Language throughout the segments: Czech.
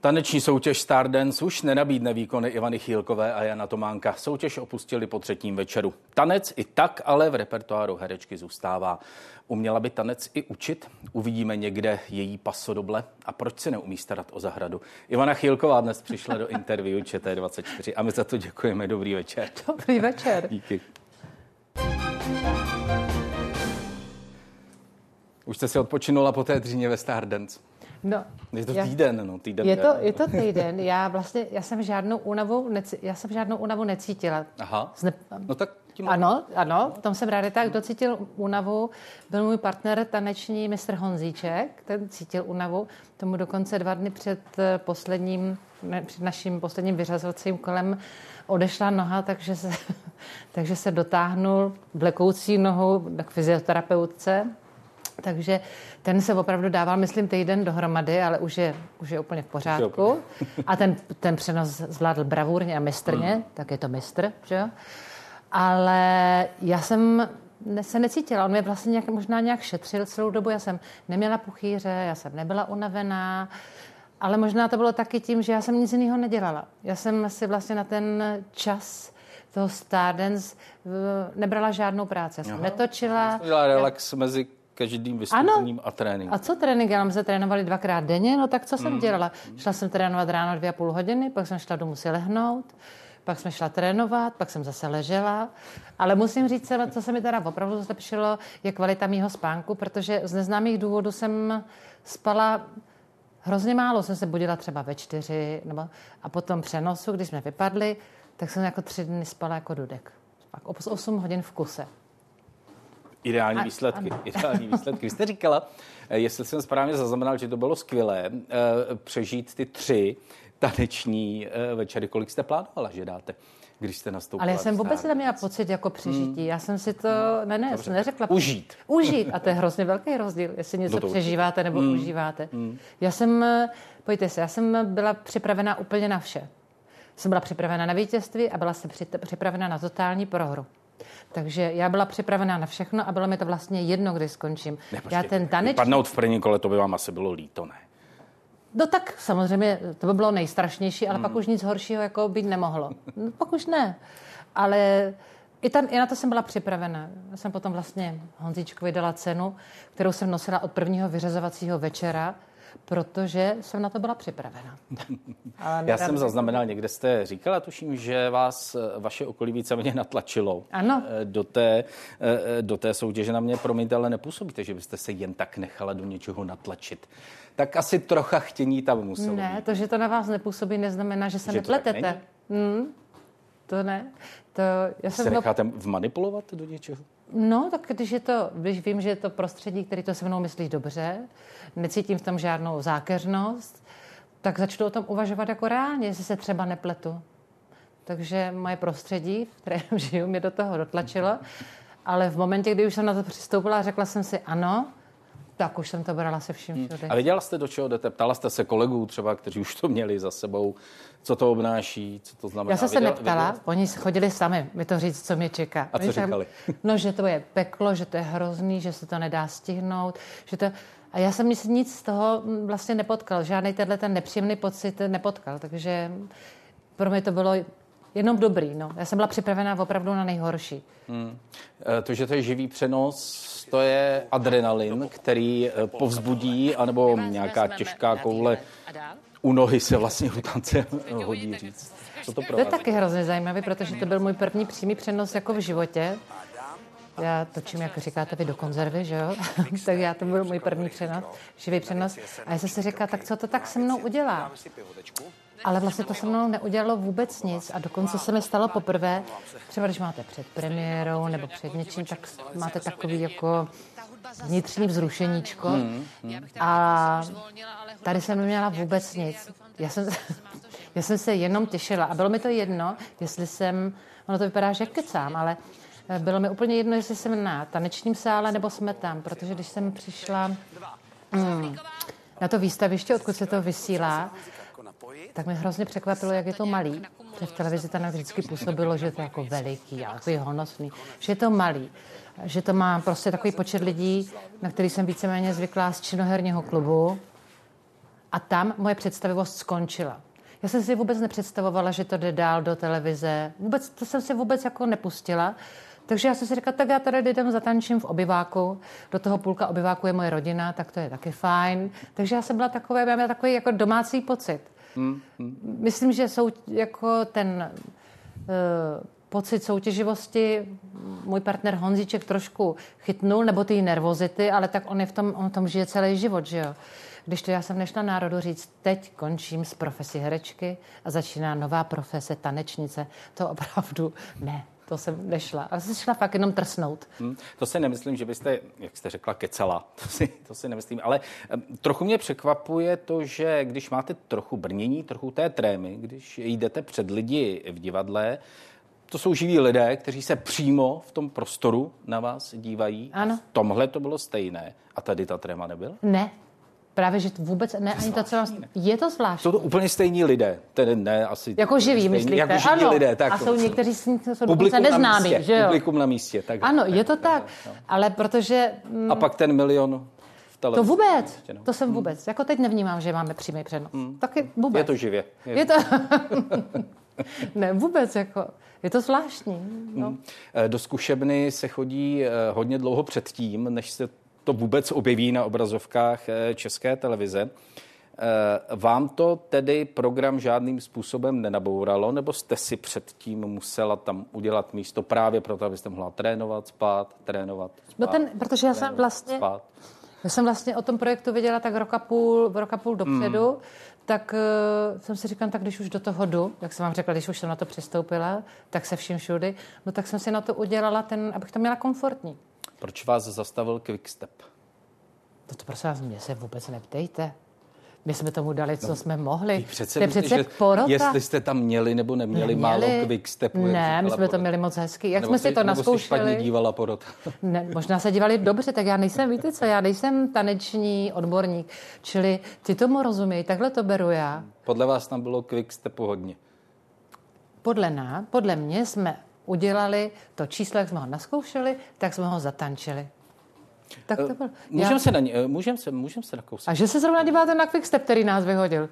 Taneční soutěž Stardance už nenabídne výkony Ivany Chýlkové a Jana Tománka. Soutěž opustili po třetím večeru. Tanec i tak ale v repertoáru herečky zůstává. Uměla by tanec i učit? Uvidíme někde její pasodoble. A proč se neumí starat o zahradu? Ivana Chýlková dnes přišla do interview ČT24 a my za to děkujeme. Dobrý večer. Dobrý večer. Díky. Už jste si odpočinula po té dříně ve Stardance. No, je to týden, no, týden. Je to, je to týden. Já vlastně, já jsem žádnou únavu, neci, já jsem žádnou únavu necítila. Aha. Zne... No tak tím... Ano, ano, v tom jsem ráda. Tak, kdo cítil únavu, byl můj partner taneční mistr Honzíček, ten cítil únavu. Tomu dokonce dva dny před eh, posledním, před naším posledním vyřazovacím kolem odešla noha, takže se, takže se dotáhnul vlekoucí nohou k fyzioterapeutce takže ten se opravdu dával, myslím, týden dohromady, ale už je, už je úplně v pořádku. A ten, ten přenos zvládl bravurně a mistrně, hmm. tak je to mistr, že jo? Ale já jsem se necítila. On mě vlastně nějak, možná nějak šetřil celou dobu. Já jsem neměla puchýře, já jsem nebyla unavená, ale možná to bylo taky tím, že já jsem nic jiného nedělala. Já jsem si vlastně na ten čas toho Stardance nebrala žádnou práci. Já jsem Aha. netočila. Jsi relax já... mezi každým vystoupením ano. a tréninkem. A co trénink? Já se trénovali dvakrát denně, no tak co jsem mm. dělala? Šla jsem trénovat ráno dvě a půl hodiny, pak jsem šla domů si lehnout, pak jsme šla trénovat, pak jsem zase ležela. Ale musím říct, co se mi teda opravdu zlepšilo, je kvalita mýho spánku, protože z neznámých důvodů jsem spala hrozně málo. Jsem se budila třeba ve čtyři, nebo, a potom přenosu, když jsme vypadli, tak jsem jako tři dny spala jako dudek. Pak 8 hodin v kuse. Ideální výsledky. Ano. Ideální výsledky. Vy jste říkala, eh, jestli jsem správně zaznamenal, že to bylo skvělé eh, přežít ty tři taneční eh, večery. Kolik jste plánovala, že dáte? když jste nastoupila. Ale já jsem vůbec neměla pocit jako přežití. Hmm. Já jsem si to, hmm. ne, ne, jsem neřekla. Užít. Užít. A to je hrozně velký rozdíl, jestli něco no to přežíváte nebo hmm. užíváte. Hmm. Já jsem, pojďte se, já jsem byla připravena úplně na vše. Jsem byla připravena na vítězství a byla jsem připravena na totální prohru. Takže já byla připravená na všechno a bylo mi to vlastně jedno, kdy skončím. Ne, já ten taneč... Padnout v první kole, to by vám asi bylo líto, ne? No tak samozřejmě, to by bylo nejstrašnější, ale hmm. pak už nic horšího jako být nemohlo. No, pak už ne. Ale i, tam, i na to jsem byla připravena. Já jsem potom vlastně Honzíčkovi dala cenu, kterou jsem nosila od prvního vyřazovacího večera protože jsem na to byla připravena. Ale Já jsem zaznamenal, někde jste říkala, tuším, že vás eh, vaše okolí víceméně natlačilo ano. Eh, do té, eh, do té soutěže. Na mě, promiňte, ale nepůsobíte, že byste se jen tak nechala do něčeho natlačit. Tak asi trocha chtění tam muselo Ne, být. to, že to na vás nepůsobí, neznamená, že se že nepletete. Hmm, to ne. To, já jsem se necháte vmanipulovat do něčeho? No, tak když je to, když vím, že je to prostředí, který to se mnou myslí dobře, necítím v tom žádnou zákeřnost, tak začnu o tom uvažovat jako reálně, jestli se třeba nepletu. Takže moje prostředí, v kterém žiju, mě do toho dotlačilo. Ale v momentě, kdy už jsem na to přistoupila, řekla jsem si ano, tak už jsem to brala se vším hmm. všude. A věděla jste, do čeho jdete? Ptala jste se kolegů třeba, kteří už to měli za sebou, co to obnáší, co to znamená? Já jsem se neptala, věděla? oni chodili sami mi to říct, co mě čeká. A co říkali? No, že to je peklo, že to je hrozný, že se to nedá stihnout, že to... A já jsem nic z toho vlastně nepotkal, žádný tenhle ten nepříjemný pocit nepotkal, takže pro mě to bylo jenom dobrý. No. Já jsem byla připravená opravdu na nejhorší. Hmm. E, to, že to je živý přenos, to je adrenalin, který e, povzbudí, anebo nějaká těžká koule u nohy se vlastně u tance hodí říct. Co to, to je taky hrozně zajímavé, protože to byl můj první přímý přenos jako v životě. Já točím, jak říkáte vy, do konzervy, že jo? tak já to byl můj první přenos, živý přenos. A já jsem si říkala, tak co to tak se mnou udělá? Ale vlastně to se mnou neudělalo vůbec nic a dokonce se mi stalo poprvé, třeba když máte před premiérou nebo před něčím, tak máte takový jako vnitřní vzrušeníčko hmm, hmm. a tady jsem neměla vůbec nic. Já jsem, já jsem se jenom těšila a bylo mi to jedno, jestli jsem, ono to vypadá, že kecám, ale eh, bylo mi úplně jedno, jestli jsem na tanečním sále nebo jsme tam, protože když jsem přišla hmm, na to výstaviště, odkud se to vysílá, tak mě hrozně překvapilo, jak je to malý. Že v televizi to vždycky působilo, že je to jako veliký a takový honosný. Že je to malý. Že to má prostě takový počet lidí, na který jsem víceméně zvyklá z činoherního klubu. A tam moje představivost skončila. Já jsem si vůbec nepředstavovala, že to jde dál do televize. Vůbec, to jsem si vůbec jako nepustila. Takže já jsem si říkala, tak já tady jdem zatančím v obyváku, do toho půlka obyváku je moje rodina, tak to je taky fajn. Takže já jsem byla takové, já měla takový jako domácí pocit. Hmm, hmm. Myslím, že jsou jako ten uh, pocit soutěživosti můj partner Honzíček trošku chytnul, nebo ty nervozity, ale tak on je v tom, on v tom žije celý život, že jo. Když to já jsem nešla národu říct, teď končím s profesí herečky a začíná nová profese tanečnice, to opravdu ne to jsem nešla. Ale jsem šla fakt jenom trsnout. Hmm, to si nemyslím, že byste, jak jste řekla, kecala. To si, to si nemyslím. Ale um, trochu mě překvapuje to, že když máte trochu brnění, trochu té trémy, když jdete před lidi v divadle, to jsou živí lidé, kteří se přímo v tom prostoru na vás dívají. Ano. V tomhle to bylo stejné. A tady ta tréma nebyla? Ne, Právě, že vůbec ne, ani to, co vás... Je to zvláštní. Jsou to úplně stejní lidé, tedy ne asi... Jako živí, stejní, myslíte? Jako živí ano, lidé, tak. A jsou někteří jsou dokonce neznámí, místě, že jo? Publikum na místě, tak. Ano, je to tak, ale protože... Mm, a pak ten milion v televizi. To vůbec, ještě, no. to jsem vůbec. Hmm. Jako teď nevnímám, že máme přímý přenos. Hmm. Taky vůbec. Je to živě. Je, je to... ne, vůbec, jako... Je to zvláštní. No. Hmm. Do zkušebny se chodí eh, hodně dlouho předtím, než se to vůbec objeví na obrazovkách eh, české televize. Eh, vám to tedy program žádným způsobem nenabouralo, nebo jste si předtím musela tam udělat místo právě proto, abyste mohla trénovat, spát, trénovat, spát, No ten, protože já jsem vlastně, spát. já jsem vlastně o tom projektu věděla tak roka půl, roka půl dopředu, hmm. tak uh, jsem si říkala, tak když už do toho jdu, jak jsem vám řekla, když už jsem na to přistoupila, tak se vším všudy, no tak jsem si na to udělala ten, abych to měla komfortní. Proč vás zastavil Quickstep? To, to prosím vás, mě se vůbec neptejte. My jsme tomu dali, co no, jsme mohli. Přece to je přece že porota. Jestli jste tam měli nebo neměli, neměli. málo quickstepu. Ne, my jsme porota. to měli moc hezky. Jak nebo jsme si to naskoušeli. Nebo dívala porota. ne, možná se dívali dobře, tak já nejsem, víte co, já nejsem taneční odborník. Čili ty tomu rozumějí, takhle to beru já. Podle vás tam bylo quickstepu hodně? Podle nás, podle mě jsme udělali to číslo, jak jsme ho naskoušeli, tak jsme ho zatančili. Tak to bylo. Můžeme Já... se, na ně, eh, můžem se, můžem se. A že se zrovna díváte na Quickstep, který nás vyhodil?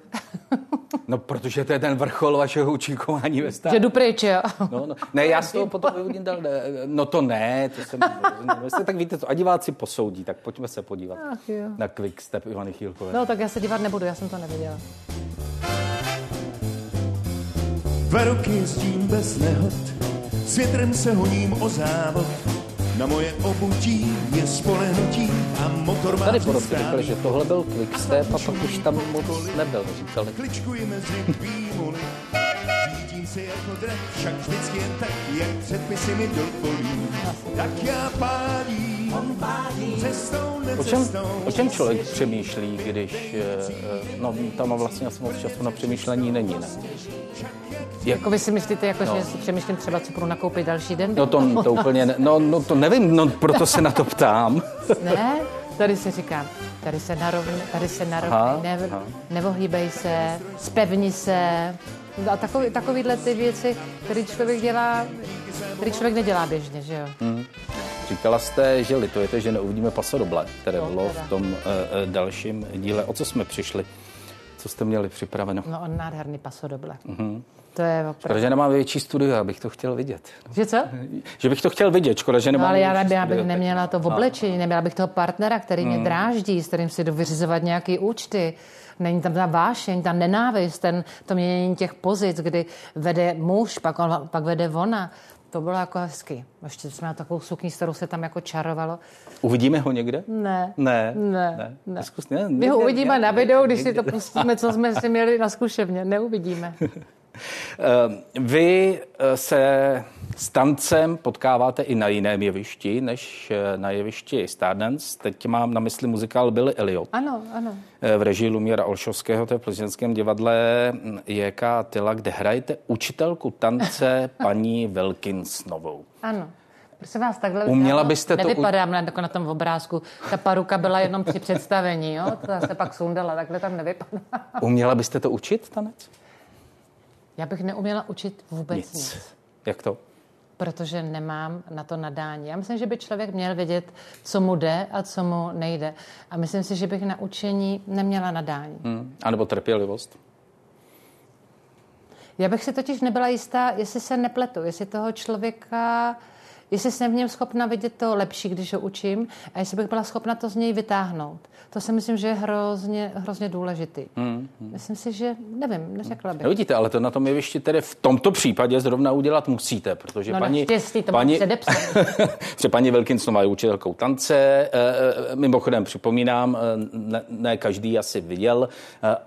no, protože to je ten vrchol vašeho účinkování ve stále. Že jdu pryč, jo? no, no. Ne, já z toho potom vyhodím dal. No to ne, to jsem, no, tak víte to, a diváci posoudí, tak pojďme se podívat Ach, jo. na Quickstep Ivany Chýlkové. No, tak já se dívat nebudu, já jsem to neviděla. Dva roky jezdím bez nehod, s větrem se honím o závod, na moje obutí je spolehnutí a motor má Tady porotky řekli, že tohle byl quickstep a pak už tam moc nebyl, říkali. Kličkuji mezi se jako drev, však vždycky jen tak, jak předpisy mi dovolí. Tak já pádím, cestou, o čem, o čem člověk přemýšlí, když, eh, no tam vlastně asi moc času na přemýšlení není, ne? Jako vy si myslíte, jako, no. že si přemýšlím třeba, co budu nakoupit další den? No to, to úplně, ne, no, no to nevím, no proto se na to ptám. ne, tady se říkám, tady se narovni, tady se narovni, ne, nevohýbej se, spevni se, a takový, takovýhle ty věci, které člověk dělá, který člověk nedělá běžně, že jo? Hmm. Říkala jste, že litujete, že neuvidíme pasodoble, které bylo v tom uh, dalším díle. O co jsme přišli? Co jste měli připraveno? No, on nádherný pasodoble. Mm-hmm. To je opravdu. Škoda, že nemám větší studio, abych to chtěl vidět. Že co? Že bych to chtěl vidět, škoda, že nemám no, ale já, já bych neměla to v oblečení, neměla bych toho partnera, který mě mm. dráždí, s kterým si jdu vyřizovat nějaké účty. Není tam ta vášeň, ta nenávist, ten, to měnění těch pozic, kdy vede muž, pak, on, pak vede ona. To bylo jako hezky. Ještě jsme na takovou sukni, s kterou se tam jako čarovalo. Uvidíme ho někde? Ne. Ne. Ne. ne. ne. Zkus, ne, My ho uvidíme ne, na videu, když si to pustíme, co jsme si měli na zkušebně. Neuvidíme. Eh, vy eh, se s tancem potkáváte i na jiném jevišti, než eh, na jevišti Stardance. Teď mám na mysli muzikál Billy Elliot. Ano, ano. V režii Lumiera Olšovského, to je v plzeňském divadle JK Tyla, kde hrajete učitelku tance paní Velkinsnovou. Ano. Prosím vás, takhle Uměla byste to... Nevypadám na, jako na tom obrázku. Ta paruka byla jenom při představení, jo? To se pak sundala, takhle tam nevypadá. Uměla byste to učit, tanec? Já bych neuměla učit vůbec nic. nic. Jak to? protože nemám na to nadání. Já myslím, že by člověk měl vědět, co mu jde a co mu nejde. A myslím si, že bych na učení neměla nadání. Hmm. A nebo trpělivost? Já bych si totiž nebyla jistá, jestli se nepletu, jestli toho člověka jestli jsem v něm schopna vidět to lepší, když ho učím a jestli bych byla schopna to z něj vytáhnout. To si myslím, že je hrozně, hrozně důležitý. Hmm, hmm. Myslím si, že nevím, neřekla bych. No vidíte, ale to na tom jevišti tedy v tomto případě zrovna udělat musíte, protože no, paní... to paní, že paní Wilkinsonová je učitelkou tance. E, e, mimochodem připomínám, e, ne, ne každý asi viděl,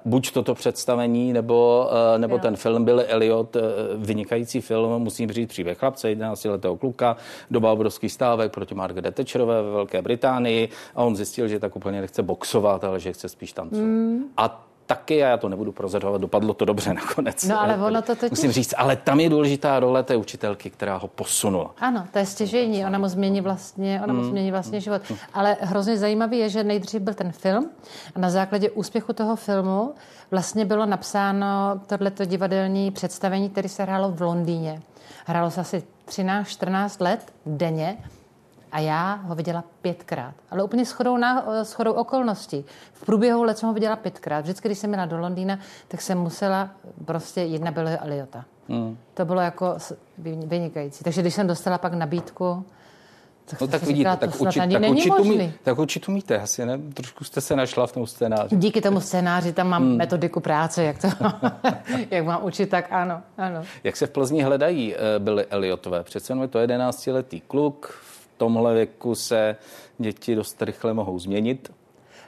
buď toto představení, nebo, nebo ten film byl Elliot, vynikající film, musím říct příběh chlapce, 11 letého kluka, doba obrovských stávek proti Margaret Thatcherové ve Velké Británii a on zjistil, že tak úplně nechce boxovat, ale že chce spíš tancovat. Mm. A taky, a já to nebudu prozorovat, dopadlo to dobře nakonec. No ale ono to totiž... Musím říct, ale tam je důležitá role té učitelky, která ho posunula. Ano, to je stěžení, ona mu změní vlastně, ona mu mm. změní vlastně život. Ale hrozně zajímavý je, že nejdřív byl ten film a na základě úspěchu toho filmu vlastně bylo napsáno tohleto divadelní představení, které se hrálo v Londýně. Hrálo se asi 13-14 let denně a já ho viděla pětkrát. Ale úplně shodou, na, shodou okolností. V průběhu let jsem ho viděla pětkrát. Vždycky, když jsem měla do Londýna, tak jsem musela prostě jedna byla Eliota. Hmm. To bylo jako vynikající. Takže když jsem dostala pak nabídku, no tak vidíte, říkala, tak, učit, tak, učit umí, tak učit umíte asi, ne? Trošku jste se našla v tom scénáři. Díky tomu scénáři tam mám hmm. metodiku práce, jak to, jak mám učit, tak ano, ano. Jak se v Plzni hledají eh, byly Eliotové? Přece je to 11-letý kluk, v tomhle věku se děti dost rychle mohou změnit.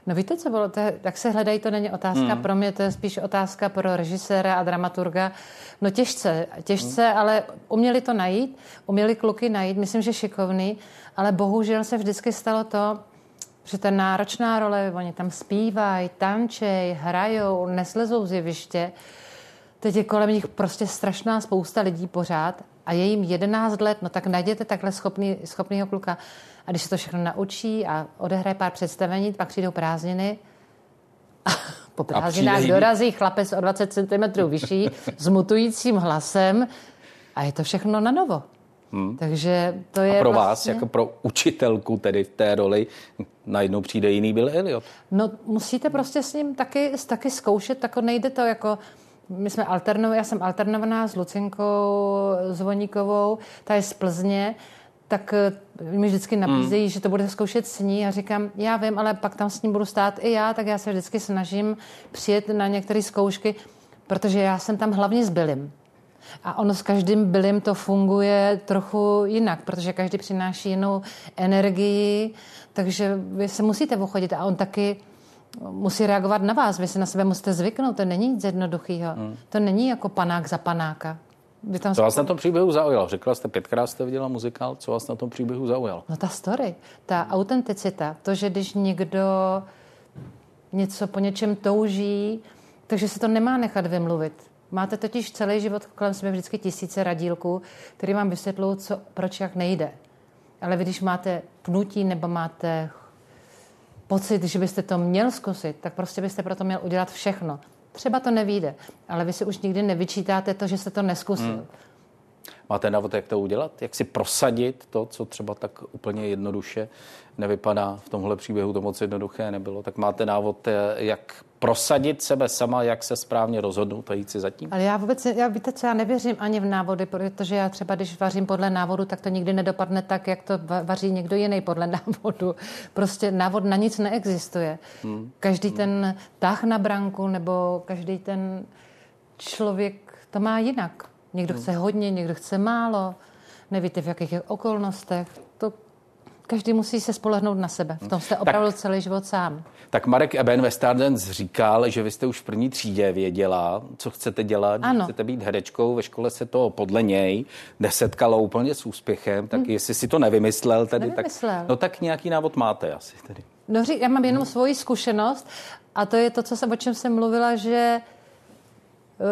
No víte, co bylo? To jak se hledají, to není otázka hmm. pro mě, to je spíš otázka pro režiséra a dramaturga. No těžce, těžce, hmm. ale uměli to najít, uměli kluky najít, myslím, že šikovný, ale bohužel se vždycky stalo to, že ta náročná role, oni tam zpívají, tančej, hrajou, neslezou z jeviště. Teď je kolem nich prostě strašná spousta lidí pořád a je jim 11 let, no tak najděte takhle schopný, schopnýho kluka. A když se to všechno naučí a odehraje pár představení, pak přijdou prázdniny a po prázdninách a dorazí chlapec o 20 cm vyšší s mutujícím hlasem a je to všechno na novo. Hmm. Takže to je a pro vás, vlastně... jako pro učitelku tedy v té roli, najednou přijde jiný Bill Elliot. No musíte prostě s ním taky, taky zkoušet, tak nejde to jako my jsme alternovaní, já jsem alternovaná s Lucinkou Zvoníkovou, ta je z Plzně, tak eh, mi vždycky nabízejí, hmm. že to bude zkoušet s ní a říkám, já vím, ale pak tam s ním budu stát i já, tak já se vždycky snažím přijet na některé zkoušky, protože já jsem tam hlavně s Billim. A ono s každým bylem to funguje trochu jinak, protože každý přináší jinou energii, takže vy se musíte ochodit a on taky musí reagovat na vás. Vy si na sebe musíte zvyknout, to není nic jednoduchého. Hmm. To není jako panák za panáka. Vy tam co vás na tom příběhu zaujalo? Řekla jste, pětkrát jste viděla muzikál, co vás na tom příběhu zaujalo? No ta story, ta autenticita, to, že když někdo něco po něčem touží, takže se to nemá nechat vymluvit. Máte totiž celý život kolem sebe vždycky tisíce radílků, který vám vysvětlují, co, proč jak nejde. Ale vy, když máte pnutí nebo máte pocit, že byste to měl zkusit, tak prostě byste pro to měl udělat všechno. Třeba to nevíde, ale vy si už nikdy nevyčítáte to, že jste to neskusil. Hmm. Máte návod, jak to udělat? Jak si prosadit to, co třeba tak úplně jednoduše nevypadá v tomhle příběhu, to moc jednoduché nebylo. Tak máte návod, eh, jak prosadit sebe sama, jak se správně rozhodnout a jít si zatím? Ale já vůbec, já víte co, já nevěřím ani v návody, protože já třeba, když vařím podle návodu, tak to nikdy nedopadne tak, jak to vaří někdo jiný podle návodu. Prostě návod na nic neexistuje. Hmm. Každý hmm. ten tah na branku nebo každý ten člověk to má jinak. Někdo hmm. chce hodně, někdo chce málo, nevíte v jakých okolnostech. To každý musí se spolehnout na sebe. V tom jste opravdu tak, celý život sám. Tak Marek Eben ve Stardance říkal, že vy jste už v první třídě věděla, co chcete dělat, ano. chcete být herečkou. Ve škole se to podle něj nesetkalo úplně s úspěchem, tak hmm. jestli si to nevymyslel, tedy, Nevymyslel. tak, no tak nějaký návod máte asi. Tedy. No, já mám jenom hmm. svoji zkušenost a to je to, co jsem, o čem jsem mluvila, že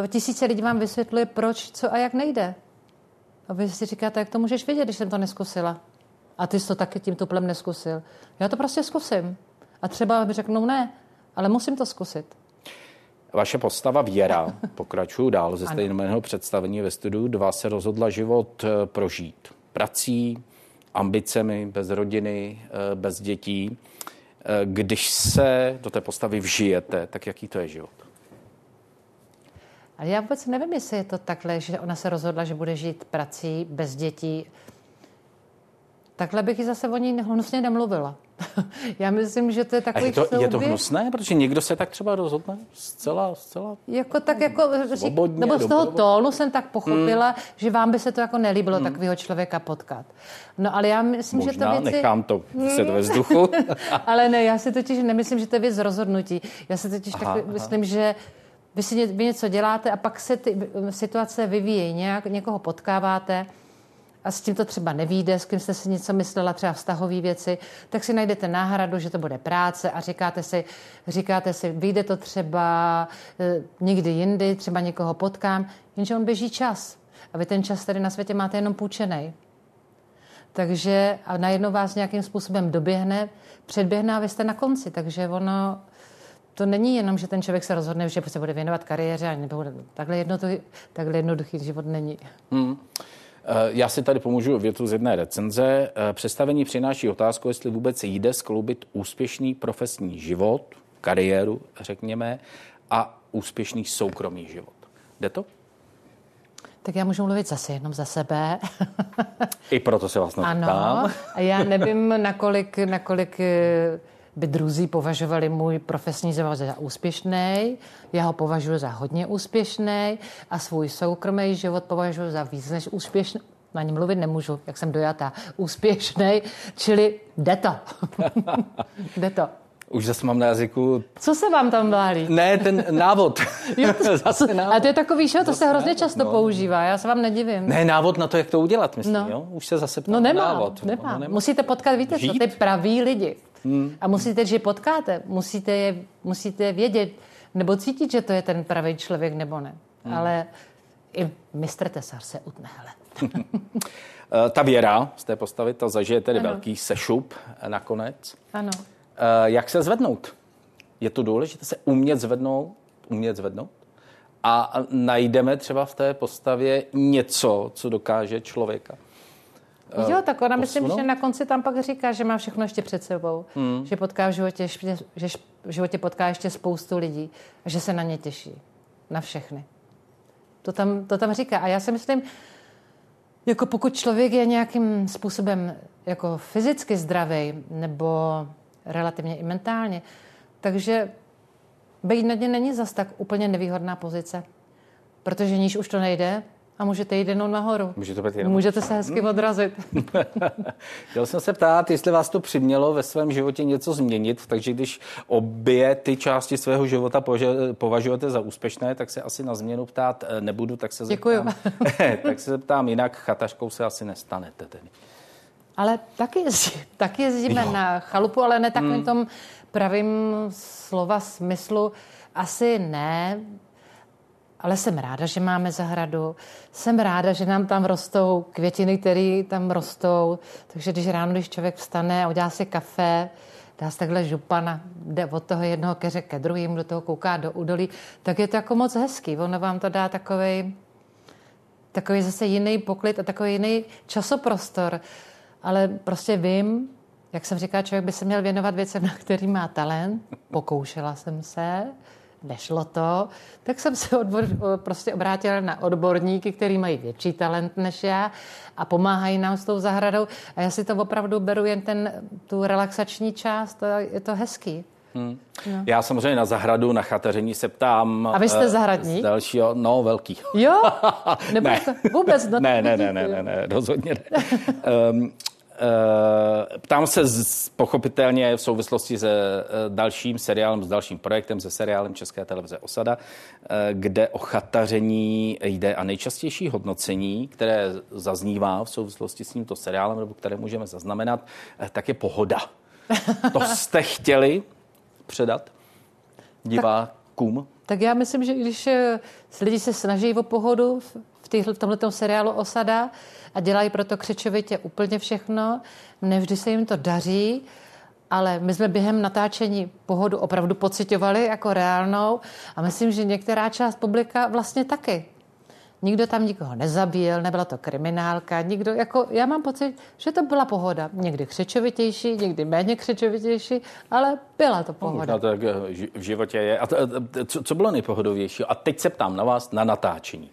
tisíce lidí vám vysvětluje, proč, co a jak nejde. A vy si říkáte, jak to můžeš vědět, když jsem to neskusila. A ty jsi to taky tím tuplem neskusil. Já to prostě zkusím. A třeba mi řeknou ne, ale musím to zkusit. Vaše postava Věra, pokračuju dál ze stejného představení ve studiu, dva se rozhodla život eh, prožít. prací, ambicemi, bez rodiny, eh, bez dětí. Eh, když se do té postavy vžijete, tak jaký to je život? Ale já vůbec nevím, jestli je to takhle, že ona se rozhodla, že bude žít prací bez dětí. Takhle bych ji zase o ní hnusně nemluvila. Já myslím, že to je takový A je to, je to hnusné? Protože někdo se tak třeba rozhodne zcela, zcela jako tak jako, svobodně, nebo z toho tónu jsem tak pochopila, hmm. že vám by se to jako nelíbilo hmm. takového člověka potkat. No ale já myslím, Možná, že to věci... nechám to se ve vzduchu. ale ne, já si totiž nemyslím, že to je věc rozhodnutí. Já si totiž aha, tak aha. myslím, že vy si vy něco děláte a pak se ty situace vyvíjejí, nějak, někoho potkáváte, a s tím to třeba nevíde, s kým jste si něco myslela, třeba vztahové věci, tak si najdete náhradu, že to bude práce a říkáte si, říkáte si, vyjde to třeba e, někdy jindy, třeba někoho potkám, jenže on běží čas. A vy ten čas tady na světě máte jenom půjčený. Takže a najednou vás nějakým způsobem doběhne, předběhne a vy jste na konci. Takže ono, to není jenom, že ten člověk se rozhodne, že se bude věnovat kariéře a nebo takhle, jednoduchý, takhle jednoduchý život není. Hmm. Eh, já si tady pomůžu větu z jedné recenze. Eh, představení přináší otázku, jestli vůbec jde skloubit úspěšný profesní život, kariéru, řekněme, a úspěšný soukromý život. Jde to? Tak já můžu mluvit zase jenom za sebe. I proto se vás Ano, a já nevím, nakolik, nakolik eh, by druzí považovali můj profesní život za úspěšný, já ho považuji za hodně úspěšný a svůj soukromý život považuji za víc než úspěšný. Na ní mluvit nemůžu, jak jsem dojatá. Úspěšný, čili jde to. jde to. Už zase mám na jazyku. Co se vám tam válí? Ne, ten návod. jo, zase návod. A to je takový, že to se hrozně návod, často no. používá, já se vám nedivím. Ne, návod na to, jak to udělat, myslím, no. jo? Už se zase ptám no nemá, návod. Nemá. No, nemá. Musíte potkat, víte Žít? co, ty praví lidi. Hmm. A musíte, že potkáte, musíte je, musíte vědět, nebo cítit, že to je ten pravý člověk, nebo ne. Hmm. Ale i mistr Tesar se utne, hele. Eh, ta věra z té postavy, ta zažije tedy ano. velký sešup nakonec. Ano. Eh, jak se zvednout? Je to důležité se umět zvednout, umět zvednout? A najdeme třeba v té postavě něco, co dokáže člověka Jo, tak ona myslím, že na konci tam pak říká, že má všechno ještě před sebou. Hmm. Že potká v životě, že v životě potká ještě spoustu lidí a že se na ně těší. Na všechny. To tam, to tam říká. A já si myslím, jako pokud člověk je nějakým způsobem jako fyzicky zdravý nebo relativně i mentálně, takže být na ně není zas tak úplně nevýhodná pozice. Protože níž už to nejde, a můžete jít jenom nahoru. Může to být jenom. Můžete se hezky odrazit. Chtěl jsem se ptát, jestli vás to přimělo ve svém životě něco změnit, takže když obě ty části svého života považujete za úspěšné, tak se asi na změnu ptát eh, nebudu, tak se Děkuju. zeptám. tak se zeptám jinak, chataškou se asi nestanete tedy. Ale taky, jezdí, taky jezdíme jo. na chalupu, ale ne takovým hmm. tom pravým slova smyslu. Asi ne, ale jsem ráda, že máme zahradu. Jsem ráda, že nám tam rostou květiny, které tam rostou. Takže když ráno, když člověk vstane a udělá si kafe, dá si takhle župana, jde od toho jednoho keře ke druhému, do toho kouká do údolí, tak je to jako moc hezký. Ono vám to dá takový takový zase jiný poklid a takový jiný časoprostor. Ale prostě vím, jak jsem říkala, člověk by se měl věnovat věcem, na který má talent. Pokoušela jsem se nešlo to, tak jsem se odbor, prostě obrátila na odborníky, kteří mají větší talent než já a pomáhají nám s tou zahradou. A já si to opravdu beru jen ten, tu relaxační část, to je to hezký. Hmm. No. Já samozřejmě na zahradu, na chateření se ptám. A vy jste eh, zahradník? Z dalšího, no velký. Jo? Nebo ne. vůbec? No, ne, ne, ne, ne, ne, ne, rozhodně ne. um, ptám se z, pochopitelně v souvislosti se eh, dalším seriálem, s dalším projektem, se seriálem České televize Osada, eh, kde o chataření jde a nejčastější hodnocení, které zaznívá v souvislosti s tímto seriálem, nebo které můžeme zaznamenat, tak je pohoda. To jste chtěli předat divákům? Tak, tak já myslím, že když lidi se snaží o pohodu v tomto seriálu Osada, a dělají proto křečovitě úplně všechno. Nevždy se jim to daří, ale my jsme během natáčení pohodu opravdu pocitovali jako reálnou a myslím, že některá část publika vlastně taky. Nikdo tam nikoho nezabíjel, nebyla to kriminálka, nikdo, jako, já mám pocit, že to byla pohoda. Někdy křečovitější, někdy méně křečovitější, ale byla to pohoda. No, tak eh, v životě je. A to, eh, co, co bylo nejpohodovější? A teď se ptám na vás na natáčení.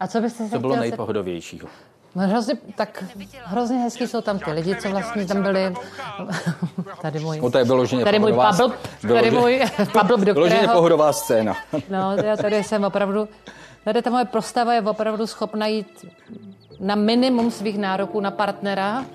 A co byste se Co bylo nejpohodovějšího? No, hrozně, tak hrozně hezký jsou tam ty lidi, co vlastně tam byli. tady můj, No to je vyloženě tady můj pohodová- Pabl, tady můj Pabl, do kterého, pohodová scéna. No, já tady jsem opravdu, tady ta moje postava je opravdu schopna jít na minimum svých nároků na partnera,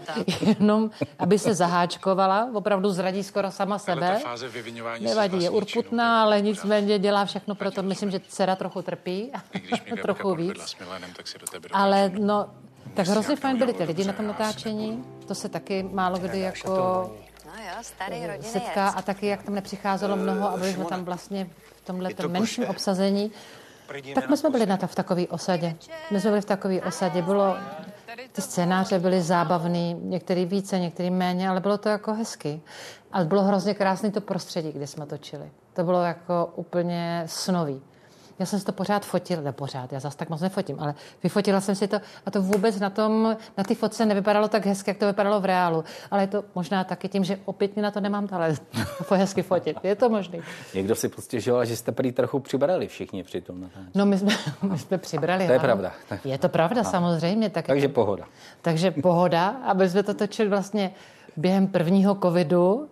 jenom aby se zaháčkovala, opravdu zradí skoro sama sebe. fáze vyviňování Nevadí, je urputná, ale nicméně dělá všechno pro to. Myslím, že dcera trochu trpí, trochu víc. s Milanem, tak si do tebe Ale no, tak hrozně fajn byli ty lidi na tom natáčení. To se taky málo kdy jako No jo, starý rodinný setká a taky, jak tam nepřicházelo mnoho a byli jsme tam vlastně v tomhle menším obsazení. Tak my jsme byli na to v takové osadě. My jsme byli v takové osadě. Bylo, ty scénáře byly zábavný, některý více, některý méně, ale bylo to jako hezky. A bylo hrozně krásný to prostředí, kde jsme točili. To bylo jako úplně snový. Já jsem si to pořád fotil, ne pořád, já zase tak moc nefotím, ale vyfotila jsem si to a to vůbec na tom, na té fotce nevypadalo tak hezky, jak to vypadalo v reálu. Ale je to možná taky tím, že opět na to nemám talent hezky fotit. Je to možný. Někdo si postěžoval, že jste prý trochu přibrali všichni při tom. No my jsme, my jsme přibrali. To je ano. pravda. Je to pravda, samozřejmě. Tak Takže pohoda. takže pohoda, aby jsme to točili vlastně během prvního covidu.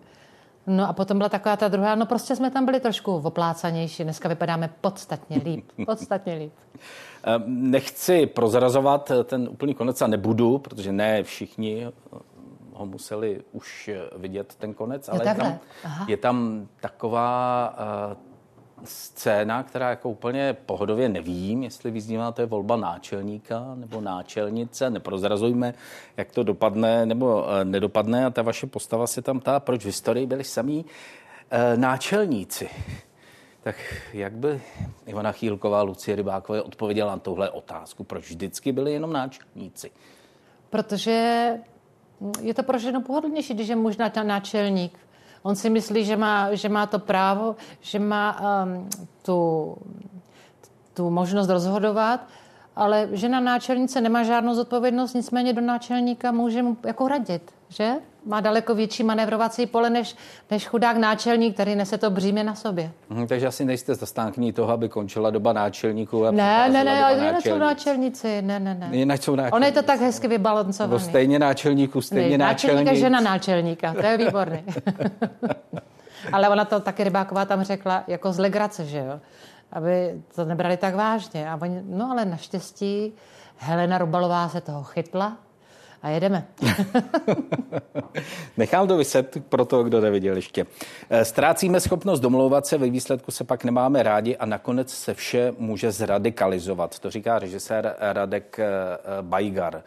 No a potom byla taková ta druhá, no prostě jsme tam byli trošku oplácanější, dneska vypadáme podstatně líp, podstatně líp. Ehm, Nechci prozrazovat eh, ten úplný konec a nebudu, protože ne všichni eh, ho museli už eh, vidět ten konec, ale je tam, Aha. je tam taková scéna, která jako úplně pohodově nevím, jestli vyznívá, to je volba náčelníka nebo náčelnice, neprozrazujme, jak to dopadne nebo eh, nedopadne a ta vaše postava se tam ptá, proč v historii byli samí eh, náčelníci. Tak jak by Ivana Chýlková, Lucie Rybákové odpověděla na tuhle otázku? Proč vždycky byli jenom náčelníci? Protože je to pro ženu pohodlnější, když je na- náčelník. On si myslí, že má, že má to právo, že má um, tu, tu možnost rozhodovat, ale žena náčelnice nemá žádnou zodpovědnost, nicméně do náčelníka může mu jako radit, že? Má daleko větší manevrovací pole než, než chudák náčelník, který nese to břímě na sobě. Mhm, takže asi nejste zastánkyní toho, aby končila doba náčelníků. A Ne, ne, ne, ale jinak jsou náčelníc. náčelníci, ne, ne, ne. Jinak jsou náčelníci. On je to tak hezky Nebo vybalancovaný. stejně náčelníků, stejně Ne, náčelník a náčelník. žena náčelníka, to je výborný. Ale ona to taky Rybáková tam řekla jako z legrace, že jo? Aby to nebrali tak vážně. A oni, no ale naštěstí Helena Rubalová se toho chytla a jedeme. Nechám to vyset pro toho, kdo neviděl ještě. Eh, Ztrácíme schopnost domlouvat se, ve výsledku se pak nemáme rádi a nakonec se vše může zradikalizovat. To říká režisér Radek eh, Bajgar.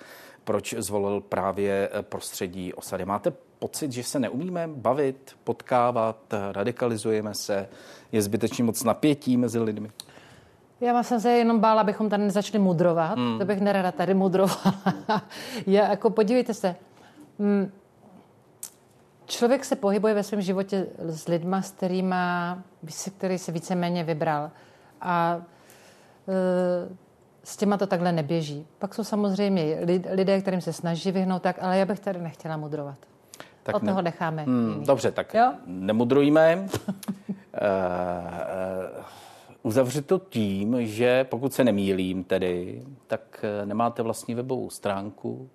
Proč zvolil právě eh, prostředí osady? Máte pocit, že se neumíme bavit, potkávat, radikalizujeme se, je zbytečně moc napětí mezi lidmi? Já jsem se jenom bála, abychom tady nezačali mudrovat. Hmm. To bych nerada tady mudrovala. Já, jako podívejte se. mm, Člověk se pohybuje ve svém životě s lidma, s kterýma, který se víceméně vybral. A e, s těma to takhle neběží. Pak jsou samozřejmě lid- lidé, kterým se snaží vyhnout tak, ale já bych tady nechtěla mudrovat. Tak Od ne- toho necháme. Hmm, jiný. dobře, tak Jo? nemudrujme. Eh, eh, Uzavřu to tím, že pokud se nemýlím tedy, tak eh, nemáte vlastní webovou stránku,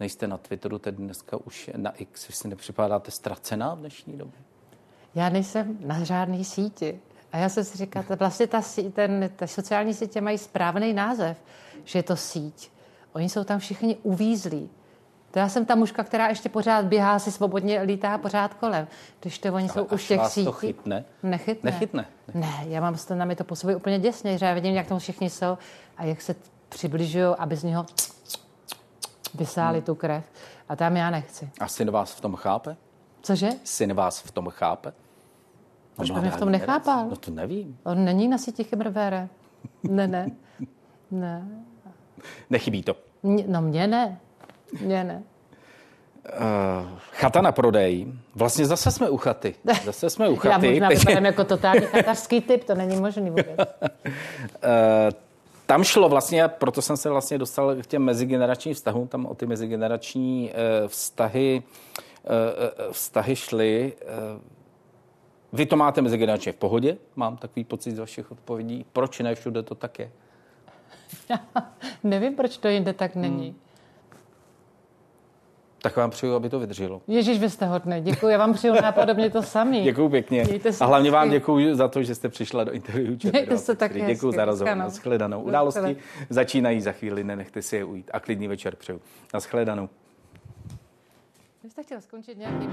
nejste na Twitteru, tedy dneska už na X, vy si nepřipadáte ztracená v dnešní době. Já nejsem na žádné síti. A já jsem si říkala, to vlastně ta, ten, ta sociální sítě mají správný název, že je to síť. Oni jsou tam všichni uvízlí. To já jsem ta mužka, která ještě pořád běhá, si svobodně lítá pořád kolem. Když to oni jsou až už těch vás to sítí. chytne? Nechytne. Nechytne. Ne, já mám to na mě to působí úplně děsně, že já vidím, jak tam všichni jsou a jak se přibližují, aby z něho vysáli tu krev. A tam já nechci. A syn vás v tom chápe? Cože? Syn vás v tom chápe? Proč by mě v tom nechápal? No to nevím. On není na síti Chimrvére. Ne, ne. Ne. Nechybí to. Mě, no mě ne. Mě ne. Uh, chata na prodej. Vlastně zase jsme u chaty. Zase jsme u Já chaty. možná Teď- vypadám jako totální katarský typ, to není možný vůbec. Eh, tam šlo vlastně, proto jsem se vlastně dostal k těm mezigeneračním vztahům, tam o ty mezigenerační eh, vztahy, vztahy šly. Vy to máte mezigeneračně v pohodě, mám takový pocit z vašich odpovědí. Proč ne všude to tak je? Nevím, proč to jinde tak není. Hmm. Tak vám přeju, aby to vydrželo. Ježíš, vy jste hodný. Děkuji, já vám přeju nápadobně to samý. Děkuji pěkně. A hlavně vám děkuji za to, že jste přišla do interview. Mějte se tak Děkuji za rozhovor. Naschledanou. Události začínají za chvíli, nenechte si je ujít. A klidný večer přeju. Naschledanou. Vy jste chtěl skončit nějaký